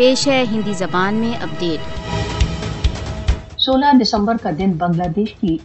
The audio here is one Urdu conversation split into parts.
پیش ہے ہندی زبان میں اپڈیٹ۔ سولہ دسمبر کا دن بنگلہ دیش کی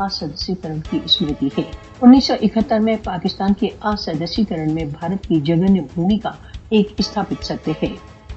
اسدسیکرن کی اسمرتی ہے انیس سو اکہتر میں پاکستان کے اسدسیکرن میں بھارت کی جگن بھومکا ایک استھاپت ستیہ ہے۔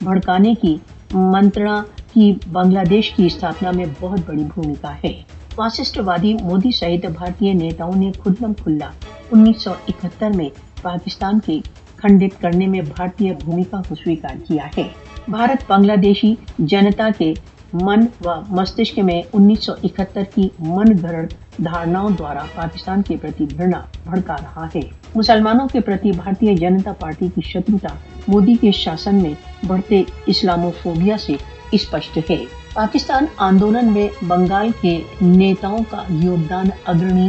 بھڑکانے کی منترنا کی بنگلہ دیش کی استھاپنا میں بہت بڑی بھومکا ہے۔ واسسٹ وادی مودی سہت بھارتی نیتاؤں نے کھلم کھلا۔ انیس سو اکہتر میں پاکستان کے کھنڈت کرنے میں بھارتی بھومکا کو سویکار کیا ہے۔ بھارت بنگلہ دیشی جنتا کے من و مستشک میں انیس سو اکہتر کی من گھڑت دھارناؤں دوارا پاکستان کے پرتی گھرنا بھڑکا رہا ہے۔ مسلمانوں کے پرتی بھارتی جنتا پارٹی کی شتروتا مودی کے شاسن میں بڑھتے اسلامو فوبیا سے اسپشٹ ہے۔ پاکستان آندولن میں بنگال کے نیتاؤں کا یوگدان اگرنی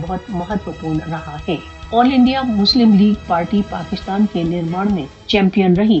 بہت مہتوپورن رہا ہے۔ All India Muslim League party Pakistan کے نرمان میں چیمپئن رہی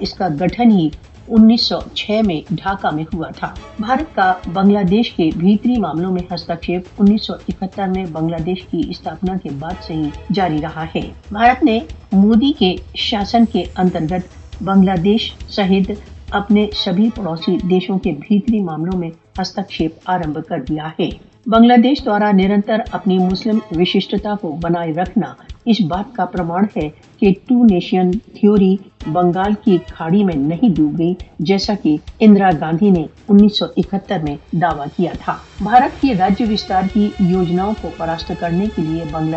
اس کا گٹھن ہی انیس سو چھ میں ڈھاکہ میں ہوا تھا۔ بھارت کا بنگلہ دیش کے بھیتری معاملوں میں ہستکشیپ انیس سو اکہتر میں بنگلہ دیش کی استھاپنا کے بعد سے ہی جاری رہا ہے۔ بھارت نے مودی کے شاسن کے انترگت بنگلہ دیش سہت اپنے سبھی پڑوسی دیشوں کے بھیتری معاملوں میں ہستکشیپ آرمب کر دیا ہے۔ بنگلہ دیش دوارا نرنتر اپنی مسلم وششٹتا کو بنائے رکھنا اس بات کا پرماڑ ہے کہ ٹو نیشن تھیوری بنگال کی کھاڑی میں نہیں ڈوب گئی، جیسا کہ اندرا گاندھی نے انیس سو اکہتر میں دعویٰ کیا تھا۔ بھارت کی راجیہ وستار کی یوجناؤں کو پراست کرنے کے لیے بنگلہ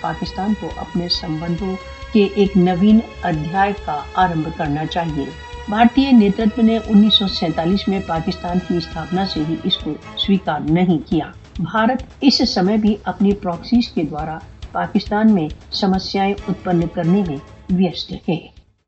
پاکستان کو اپنے سمبندوں کے ایک نوین ادھیائے کا آرمب کرنا چاہیے۔ بھارتی نیترتو نے انیس سو سینتالیس میں پاکستان کی استھاپنا سے ہی اس کو سویکار نہیں کیا۔ بھارت اس سمے بھی اپنی پروکسیز کے دوارا پاکستان میں سمسیائیں اتپن کرنے میں ویست ہے۔